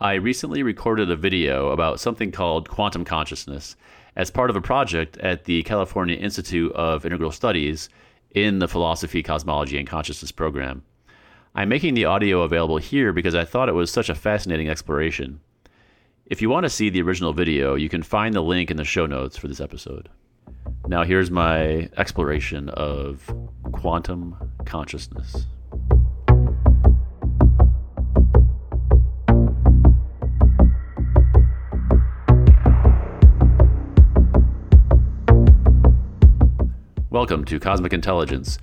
I recently recorded a video about something called quantum consciousness as part of a project at the California Institute of Integral Studies in the Philosophy, Cosmology, and Consciousness program. I'm making the audio available here because I thought it was such a fascinating exploration. If you want to see the original video, you can find the link in the show notes for this episode. Now, here's my exploration of quantum consciousness. Welcome to Cosmic Intelligence,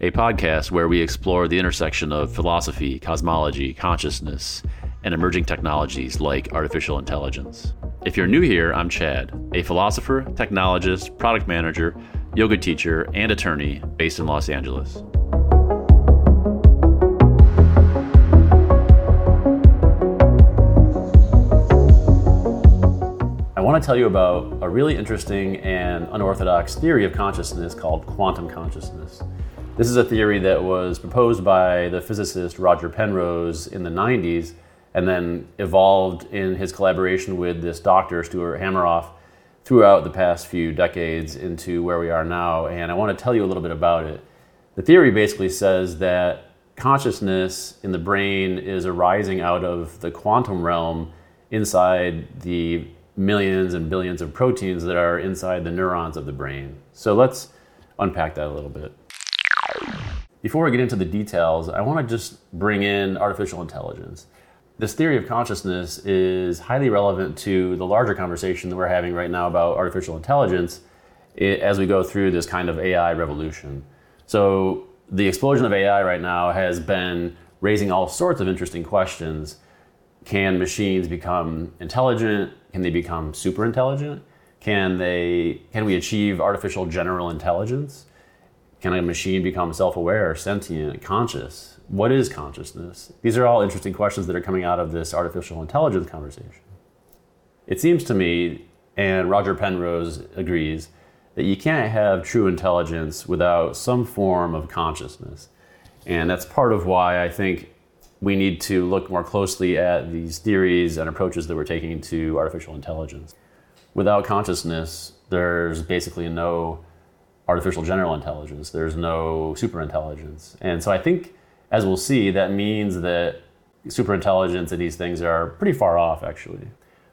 a podcast where we explore the intersection of philosophy, cosmology, consciousness, and emerging technologies like artificial intelligence. If you're new here, I'm Chad, a philosopher, technologist, product manager, yoga teacher, and attorney based in Los Angeles. Want to tell you about a really interesting and unorthodox theory of consciousness called quantum consciousness. This is a theory that was proposed by the physicist Roger Penrose in the 90s and then evolved in his collaboration with this doctor, Stuart Hameroff, throughout the past few decades into where we are now. And I want to tell you a little bit about it. The theory basically says that consciousness in the brain is arising out of the quantum realm inside the millions and billions of proteins that are inside the neurons of the brain. So let's unpack that a little bit. Before we get into the details, I want to just bring in artificial intelligence. This theory of consciousness is highly relevant to the larger conversation that we're having right now about artificial intelligence eh, as we go through this kind of AI revolution. So, the explosion of AI right now has been raising all sorts of interesting questions. Can machines become intelligent? Can they become super intelligent? Can they can we achieve artificial general intelligence? Can a machine become self-aware, sentient, conscious? What is consciousness? These are all interesting questions that are coming out of this artificial intelligence conversation. It seems to me, and Roger Penrose agrees, that you can't have true intelligence without some form of consciousness. And that's part of why I think we need to look more closely at these theories and approaches that we're taking to artificial intelligence. Without consciousness, there's basically no artificial general intelligence, there's no superintelligence. And so I think, as we'll see, that means that superintelligence and these things are pretty far off, actually.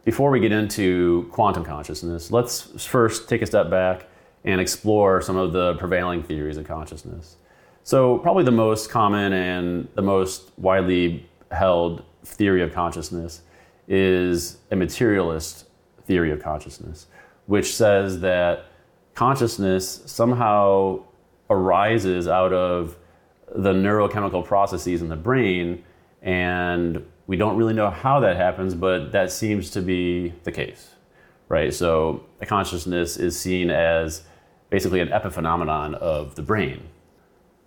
Before we get into quantum consciousness, let's first take a step back and explore some of the prevailing theories of consciousness. So, probably the most common and the most widely held theory of consciousness is a materialist theory of consciousness, which says that consciousness somehow arises out of the neurochemical processes in the brain, and we don't really know how that happens, but that seems to be the case, right? So, a consciousness is seen as basically an epiphenomenon of the brain.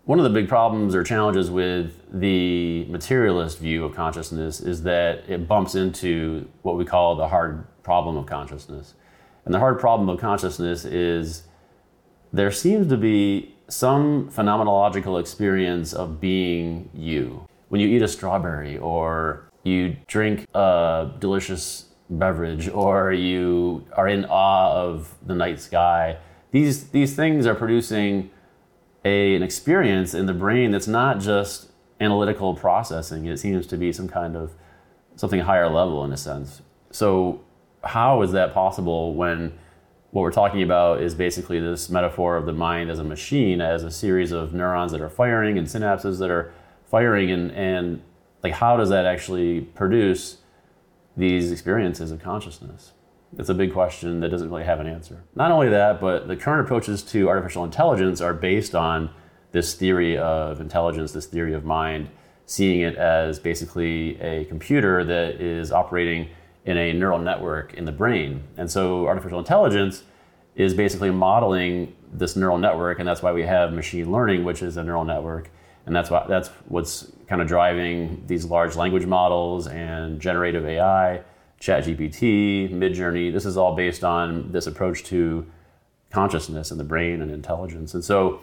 One of the big problems or challenges with the materialist view of consciousness is that it bumps into what we call the hard problem of consciousness. And the hard problem of consciousness is there seems to be some phenomenological experience of being you. When you eat a strawberry or you drink a delicious beverage or you are in awe of the night sky, these, these things are producing a, an experience in the brain that's not just analytical processing. It seems to be some kind of something higher level in a sense. So, how is that possible when what we're talking about is basically this metaphor of the mind as a machine, as a series of neurons that are firing and synapses that are firing, and, and like how does that actually produce these experiences of consciousness? It's a big question that doesn't really have an answer. Not only that, but the current approaches to artificial intelligence are based on this theory of intelligence, this theory of mind, seeing it as basically a computer that is operating in a neural network in the brain. And so artificial intelligence is basically modeling this neural network, and that's why we have machine learning, which is a neural network. And that's why that's what's kind of driving these large language models and generative AI ChatGPT, Midjourney. This is all based on this approach to consciousness and the brain and intelligence. And so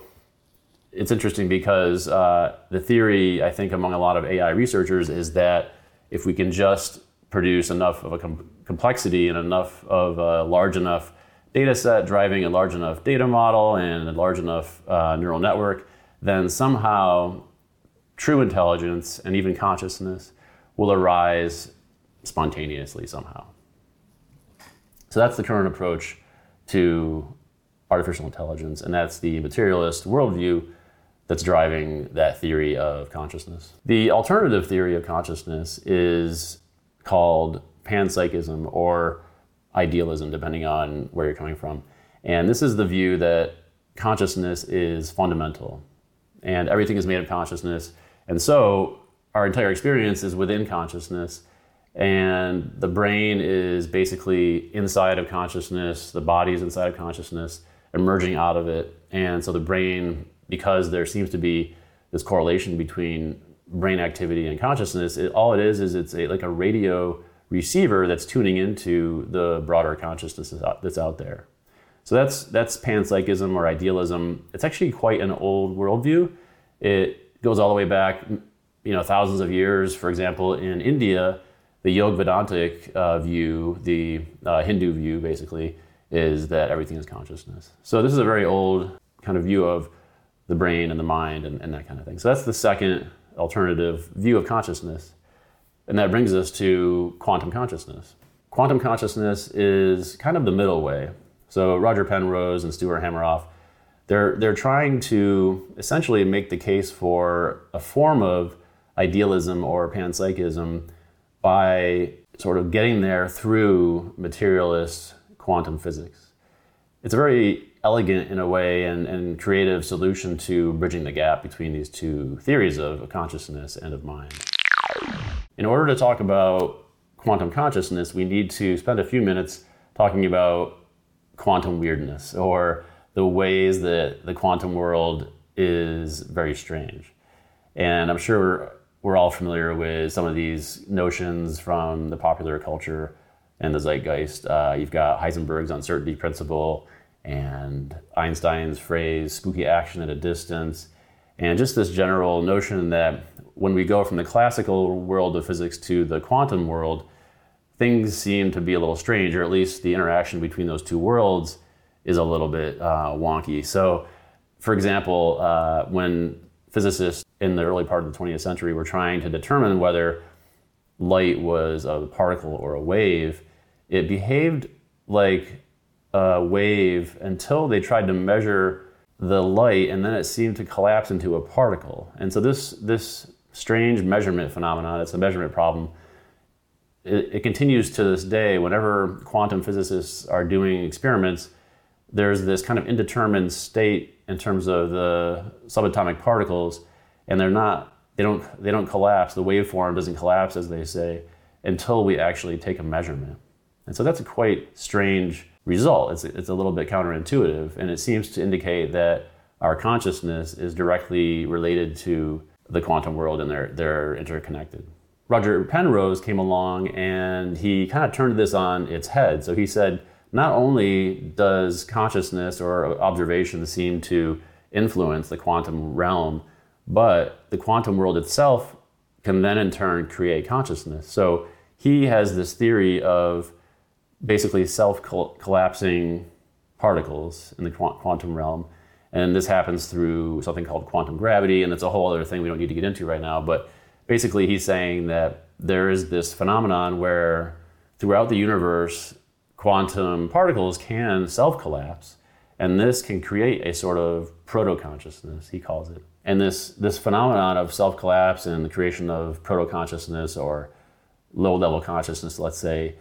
it's interesting because uh, the theory, I think, among a lot of AI researchers is that if we can just produce enough of a com- complexity and enough of a large enough data set driving a large enough data model and a large enough uh, neural network, then somehow true intelligence and even consciousness will arise spontaneously somehow. So that's the current approach to artificial intelligence, and that's the materialist worldview that's driving that theory of consciousness. The alternative theory of consciousness is called panpsychism or idealism, depending on where you're coming from. And this is the view that consciousness is fundamental and everything is made of consciousness. And so our entire experience is within consciousness. And the brain is basically inside of consciousness, the body is inside of consciousness, emerging out of it. And so the brain, because there seems to be this correlation between brain activity and consciousness, it, all it is is it's a, like a radio receiver that's tuning into the broader consciousness that's out there. So that's that's panpsychism or idealism. It's actually quite an old worldview. It goes all the way back, you know, thousands of years. For example, in India, the Yog Vedantic uh, view, the uh, Hindu view, basically, is that everything is consciousness. So this is a very old kind of view of the brain and the mind and, and that kind of thing. So that's the second alternative view of consciousness. And that brings us to quantum consciousness. Quantum consciousness is kind of the middle way. So Roger Penrose and Stuart Hameroff, they're, they're trying to essentially make the case for a form of idealism or panpsychism by sort of getting there through materialist quantum physics. It's a very elegant, in a way, and, and creative solution to bridging the gap between these two theories of consciousness and of mind. In order to talk about quantum consciousness, we need to spend a few minutes talking about quantum weirdness or the ways that the quantum world is very strange. And I'm sure we're all familiar with some of these notions from the popular culture and the zeitgeist. Uh, you've got Heisenberg's uncertainty principle and Einstein's phrase spooky action at a distance, and just this general notion that when we go from the classical world of physics to the quantum world, things seem to be a little strange, or at least the interaction between those two worlds is a little bit uh, wonky. So, for example, uh, when physicists in the early part of the 20th century were trying to determine whether light was a particle or a wave, it behaved like a wave until they tried to measure the light, and then it seemed to collapse into a particle. And so this this strange measurement phenomenon, it's a measurement problem. It, it continues to this day. Whenever quantum physicists are doing experiments, there's this kind of indeterminate state in terms of the subatomic particles, and they're not they don't they don't collapse. The waveform doesn't collapse, as they say, until we actually take a measurement. And so that's a quite strange result. It's, it's a little bit counterintuitive, and it seems to indicate that our consciousness is directly related to the quantum world and they're, they're interconnected. Roger Penrose came along and he kind of turned this on its head. So he said, not only does consciousness or observation seem to influence the quantum realm, but the quantum world itself can then in turn create consciousness. So he has this theory of basically self collapsing particles in the quantum realm. And this happens through something called quantum gravity, and it's a whole other thing we don't need to get into right now. But basically, he's saying that there is this phenomenon where throughout the universe, quantum particles can self collapse, and this can create a sort of proto consciousness, he calls it. And this, this phenomenon of self collapse and the creation of proto consciousness or low level consciousness, let's say,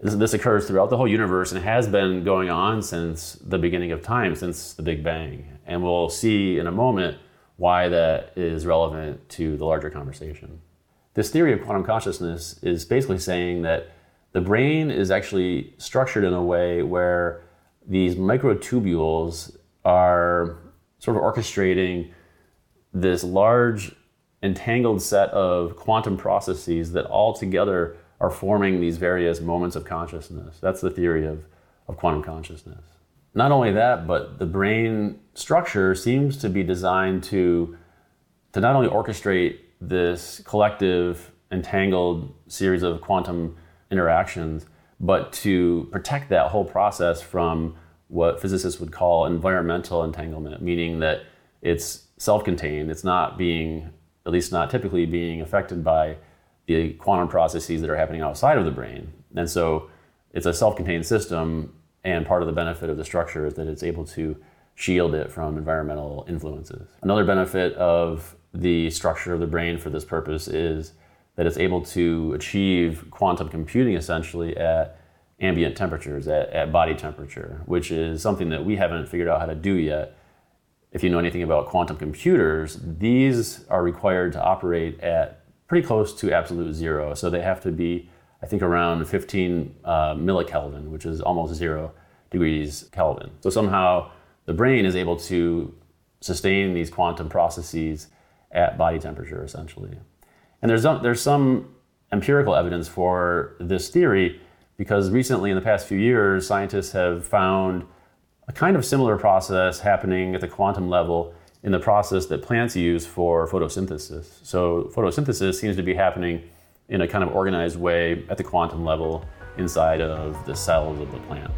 this, this occurs throughout the whole universe and has been going on since the beginning of time, since the Big Bang. And we'll see in a moment why that is relevant to the larger conversation. This theory of quantum consciousness is basically saying that the brain is actually structured in a way where these microtubules are sort of orchestrating this large entangled set of quantum processes that all together are forming these various moments of consciousness. That's the theory of, of quantum consciousness. Not only that, but the brain structure seems to be designed to, to not only orchestrate this collective entangled series of quantum interactions, but to protect that whole process from what physicists would call environmental entanglement, meaning that it's self contained, it's not being, at least not typically being affected by the quantum processes that are happening outside of the brain. And so it's a self contained system, and part of the benefit of the structure is that it's able to shield it from environmental influences. Another benefit of the structure of the brain for this purpose is that it's able to achieve quantum computing essentially at ambient temperatures, at, at body temperature, which is something that we haven't figured out how to do yet. If you know anything about quantum computers, these are required to operate at pretty close to absolute zero. So they have to be, I think, around 15 uh, millikelvin, which is almost zero degrees Kelvin. So somehow the brain is able to sustain these quantum processes at body temperature, essentially. And there's, there's some empirical evidence for this theory because recently, in the past few years, scientists have found a kind of similar process happening at the quantum level in the process that plants use for photosynthesis. So, photosynthesis seems to be happening in a kind of organized way at the quantum level inside of the cells of the plant.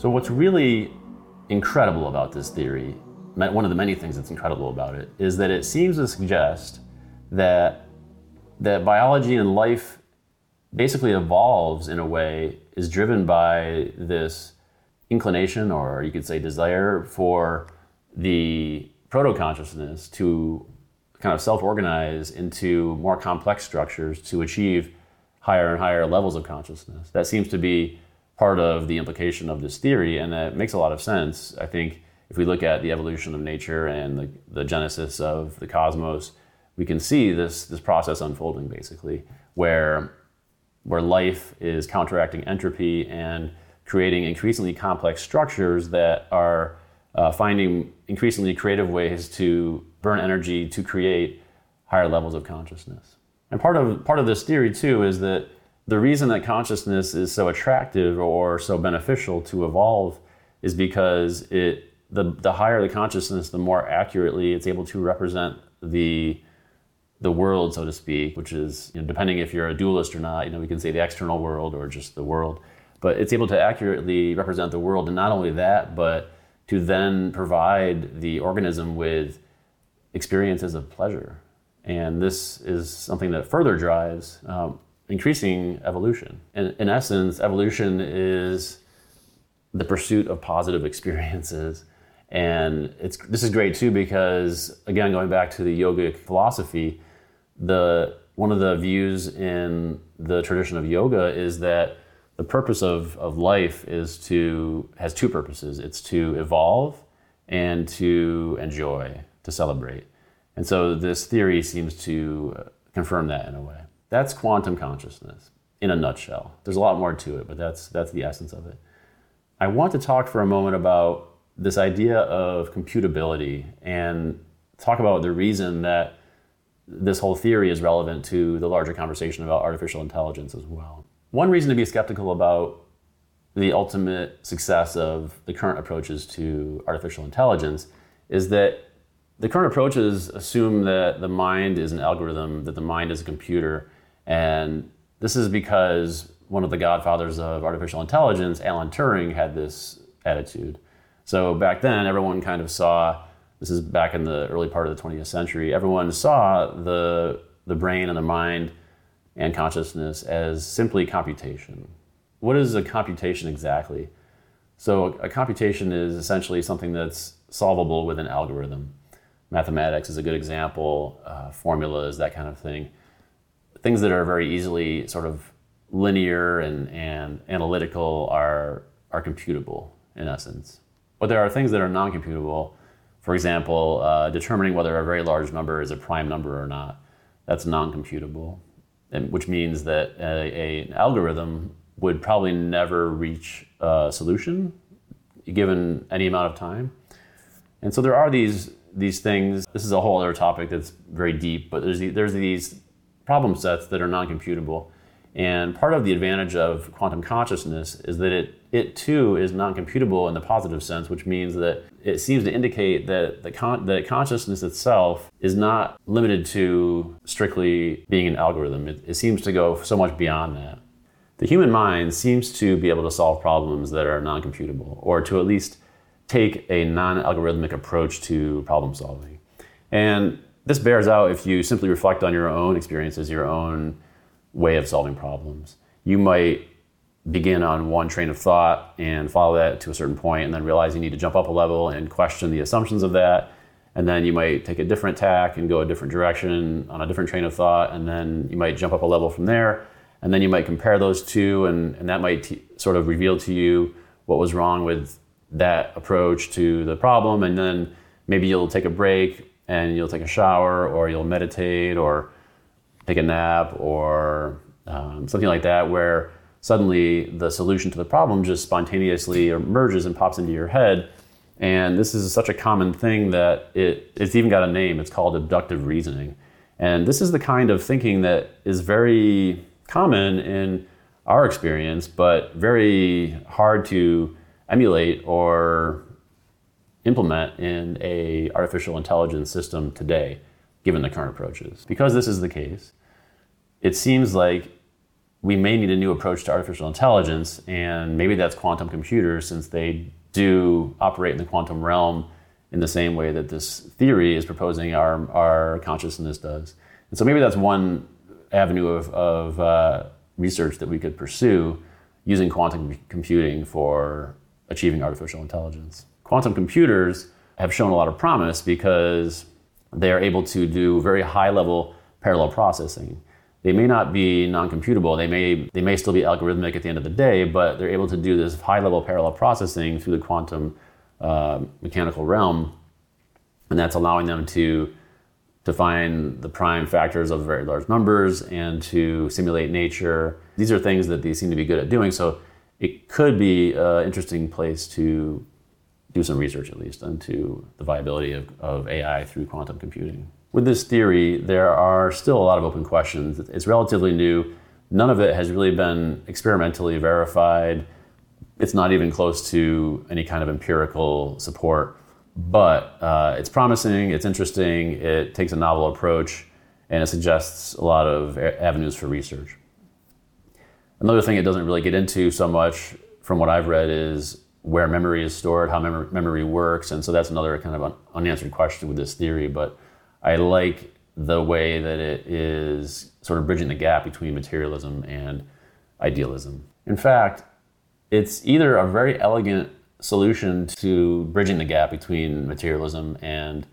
So, what's really incredible about this theory, one of the many things that's incredible about it, is that it seems to suggest that that biology and life basically evolves in a way is driven by this inclination or you could say desire for the proto consciousness to kind of self organize into more complex structures to achieve higher and higher levels of consciousness. That seems to be part of the implication of this theory, and that makes a lot of sense. I think if we look at the evolution of nature and the, the genesis of the cosmos, we can see this, this process unfolding basically, where, where life is counteracting entropy and creating increasingly complex structures that are uh, finding increasingly creative ways to burn energy to create higher levels of consciousness. And part of, part of this theory, too, is that the reason that consciousness is so attractive or so beneficial to evolve is because it the, the higher the consciousness, the more accurately it's able to represent the the world, so to speak, which is you know, depending if you're a dualist or not. You know, we can say the external world or just the world, but it's able to accurately represent the world, and not only that, but to then provide the organism with experiences of pleasure. And this is something that further drives um, increasing evolution. And in essence, evolution is the pursuit of positive experiences. And it's this is great too because again, going back to the yogic philosophy, the one of the views in the tradition of yoga is that the purpose of, of life is to has two purposes. It's to evolve and to enjoy, to celebrate. And so this theory seems to confirm that in a way. That's quantum consciousness in a nutshell. There's a lot more to it, but that's that's the essence of it. I want to talk for a moment about this idea of computability and talk about the reason that this whole theory is relevant to the larger conversation about artificial intelligence as well. One reason to be skeptical about the ultimate success of the current approaches to artificial intelligence is that the current approaches assume that the mind is an algorithm, that the mind is a computer, and this is because one of the godfathers of artificial intelligence, Alan Turing, had this attitude. So back then, everyone kind of saw this is back in the early part of the 20th century, everyone saw the, the brain and the mind and consciousness as simply computation. What is a computation exactly? So, a computation is essentially something that's solvable with an algorithm. Mathematics is a good example, uh, formulas, that kind of thing things that are very easily sort of linear and, and analytical are, are computable in essence. But there are things that are non computable. For example, uh, determining whether a very large number is a prime number or not. That's non computable, which means that a, a, an algorithm would probably never reach a solution given any amount of time. And so there are these these things. This is a whole other topic that's very deep, but there's there's these problem sets that are non-computable. And part of the advantage of quantum consciousness is that it, it too is non computable in the positive sense, which means that it seems to indicate that the con- that consciousness itself is not limited to strictly being an algorithm. It, it seems to go so much beyond that. The human mind seems to be able to solve problems that are non computable, or to at least take a non algorithmic approach to problem solving. And this bears out if you simply reflect on your own experiences, your own way of solving problems. You might begin on one train of thought and follow that to a certain point and then realize you need to jump up a level and question the assumptions of that. And then you might take a different tack and go a different direction on a different train of thought. And then you might jump up a level from there. And then you might compare those two. And, and that might t- sort of reveal to you what was wrong with that approach to the problem. And then maybe you'll take a break and you'll take a shower or you'll meditate or take a nap or um, something like that where suddenly the solution to the problem just spontaneously emerges and pops into your head. And this is such a common thing that it, it's even got a name. It's called abductive reasoning. And this is the kind of thinking that is very common in our experience, but very hard to emulate or implement in a artificial intelligence system today, given the current approaches. Because this is the case, it seems like we may need a new approach to artificial intelligence, and maybe that's quantum computers, since they do operate in the quantum realm in the same way that this theory is proposing our, our consciousness does. And so maybe that's one avenue of, of uh, research that we could pursue using quantum computing for achieving artificial intelligence. Quantum computers have shown a lot of promise because they are able to do very high level parallel processing they may not be non-computable. They may they may still be algorithmic at the end of the day, but they're able to do this high-level parallel processing through the quantum uh, mechanical realm, and that's allowing them to to find the prime factors of very large numbers and to simulate nature. These are things that they seem to be good at doing. So it could be an interesting place to do some research, at least, into the viability of, of AI through quantum computing. With this theory, there are still a lot of open questions. It's relatively new. None of it has really been experimentally verified. It's not even close to any kind of empirical support. But uh, it's promising, it's interesting, it takes a novel approach, and it suggests a lot of avenues for research. Another thing it doesn't really get into so much, from what I've read, is where memory is stored, how mem- memory works, and so that's another kind of unanswered question with this theory. But I like the way that it is sort of bridging the gap between materialism and idealism. In fact, it's either a very elegant solution to bridging the gap between materialism and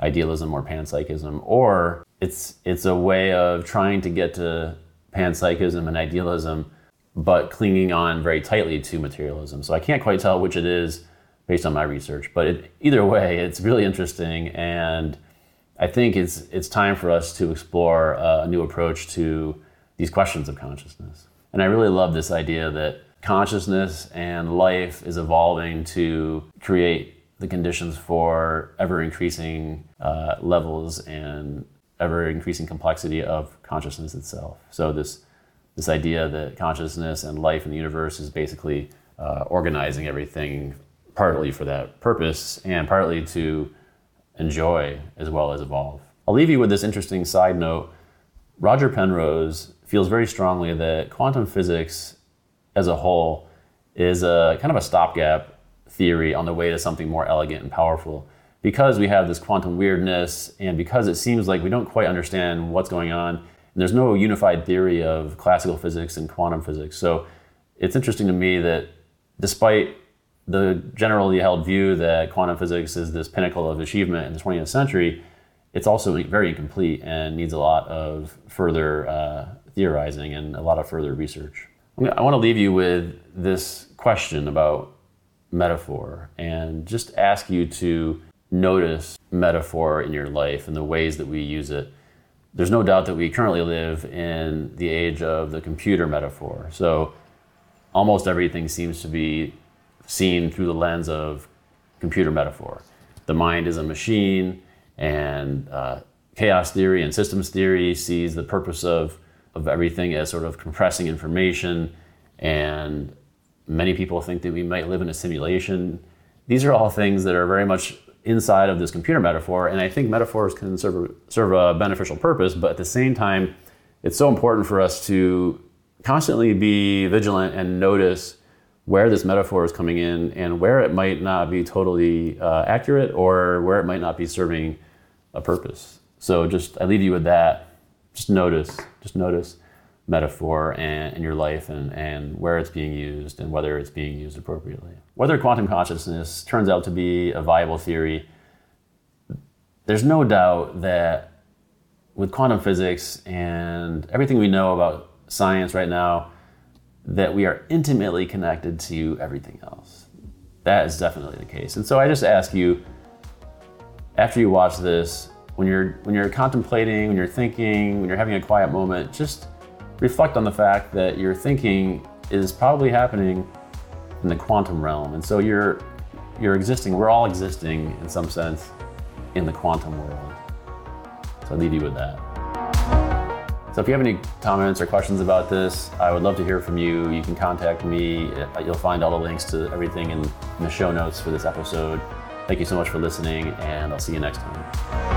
idealism or panpsychism, or it's it's a way of trying to get to panpsychism and idealism, but clinging on very tightly to materialism. So I can't quite tell which it is based on my research, but it, either way, it's really interesting and I think it's it's time for us to explore a new approach to these questions of consciousness. And I really love this idea that consciousness and life is evolving to create the conditions for ever increasing uh, levels and ever increasing complexity of consciousness itself. So this this idea that consciousness and life in the universe is basically uh, organizing everything partly for that purpose and partly to enjoy as well as evolve. I'll leave you with this interesting side note. Roger Penrose feels very strongly that quantum physics as a whole is a kind of a stopgap theory on the way to something more elegant and powerful. Because we have this quantum weirdness and because it seems like we don't quite understand what's going on, there's no unified theory of classical physics and quantum physics. So it's interesting to me that despite the generally held view that quantum physics is this pinnacle of achievement in the 20th century, it's also very incomplete and needs a lot of further uh, theorizing and a lot of further research. I want to leave you with this question about metaphor and just ask you to notice metaphor in your life and the ways that we use it. There's no doubt that we currently live in the age of the computer metaphor. So almost everything seems to be seen through the lens of computer metaphor. The mind is a machine, and uh, chaos theory and systems theory sees the purpose of of everything as sort of compressing information, and many people think that we might live in a simulation. These are all things that are very much inside of this computer metaphor, and I think metaphors can serve, serve a beneficial purpose, but at the same time, it's so important for us to constantly be vigilant and notice where this metaphor is coming in and where it might not be totally uh, accurate or where it might not be serving a purpose. So just I leave you with that. Just notice, just notice metaphor and, in your life and, and where it's being used and whether it's being used appropriately. Whether quantum consciousness turns out to be a viable theory, there's no doubt that with quantum physics and everything we know about science right now, that we are intimately connected to everything else. That is definitely the case. And so I just ask you, after you watch this, when you're when you're contemplating, when you're thinking, when you're having a quiet moment, just reflect on the fact that your thinking is probably happening in the quantum realm. And so you're you're existing, we're all existing in some sense in the quantum world. So I leave you with that. So if you have any comments or questions about this, I would love to hear from you. You can contact me. You'll find all the links to everything in, in the show notes for this episode. Thank you so much for listening, and I'll see you next time.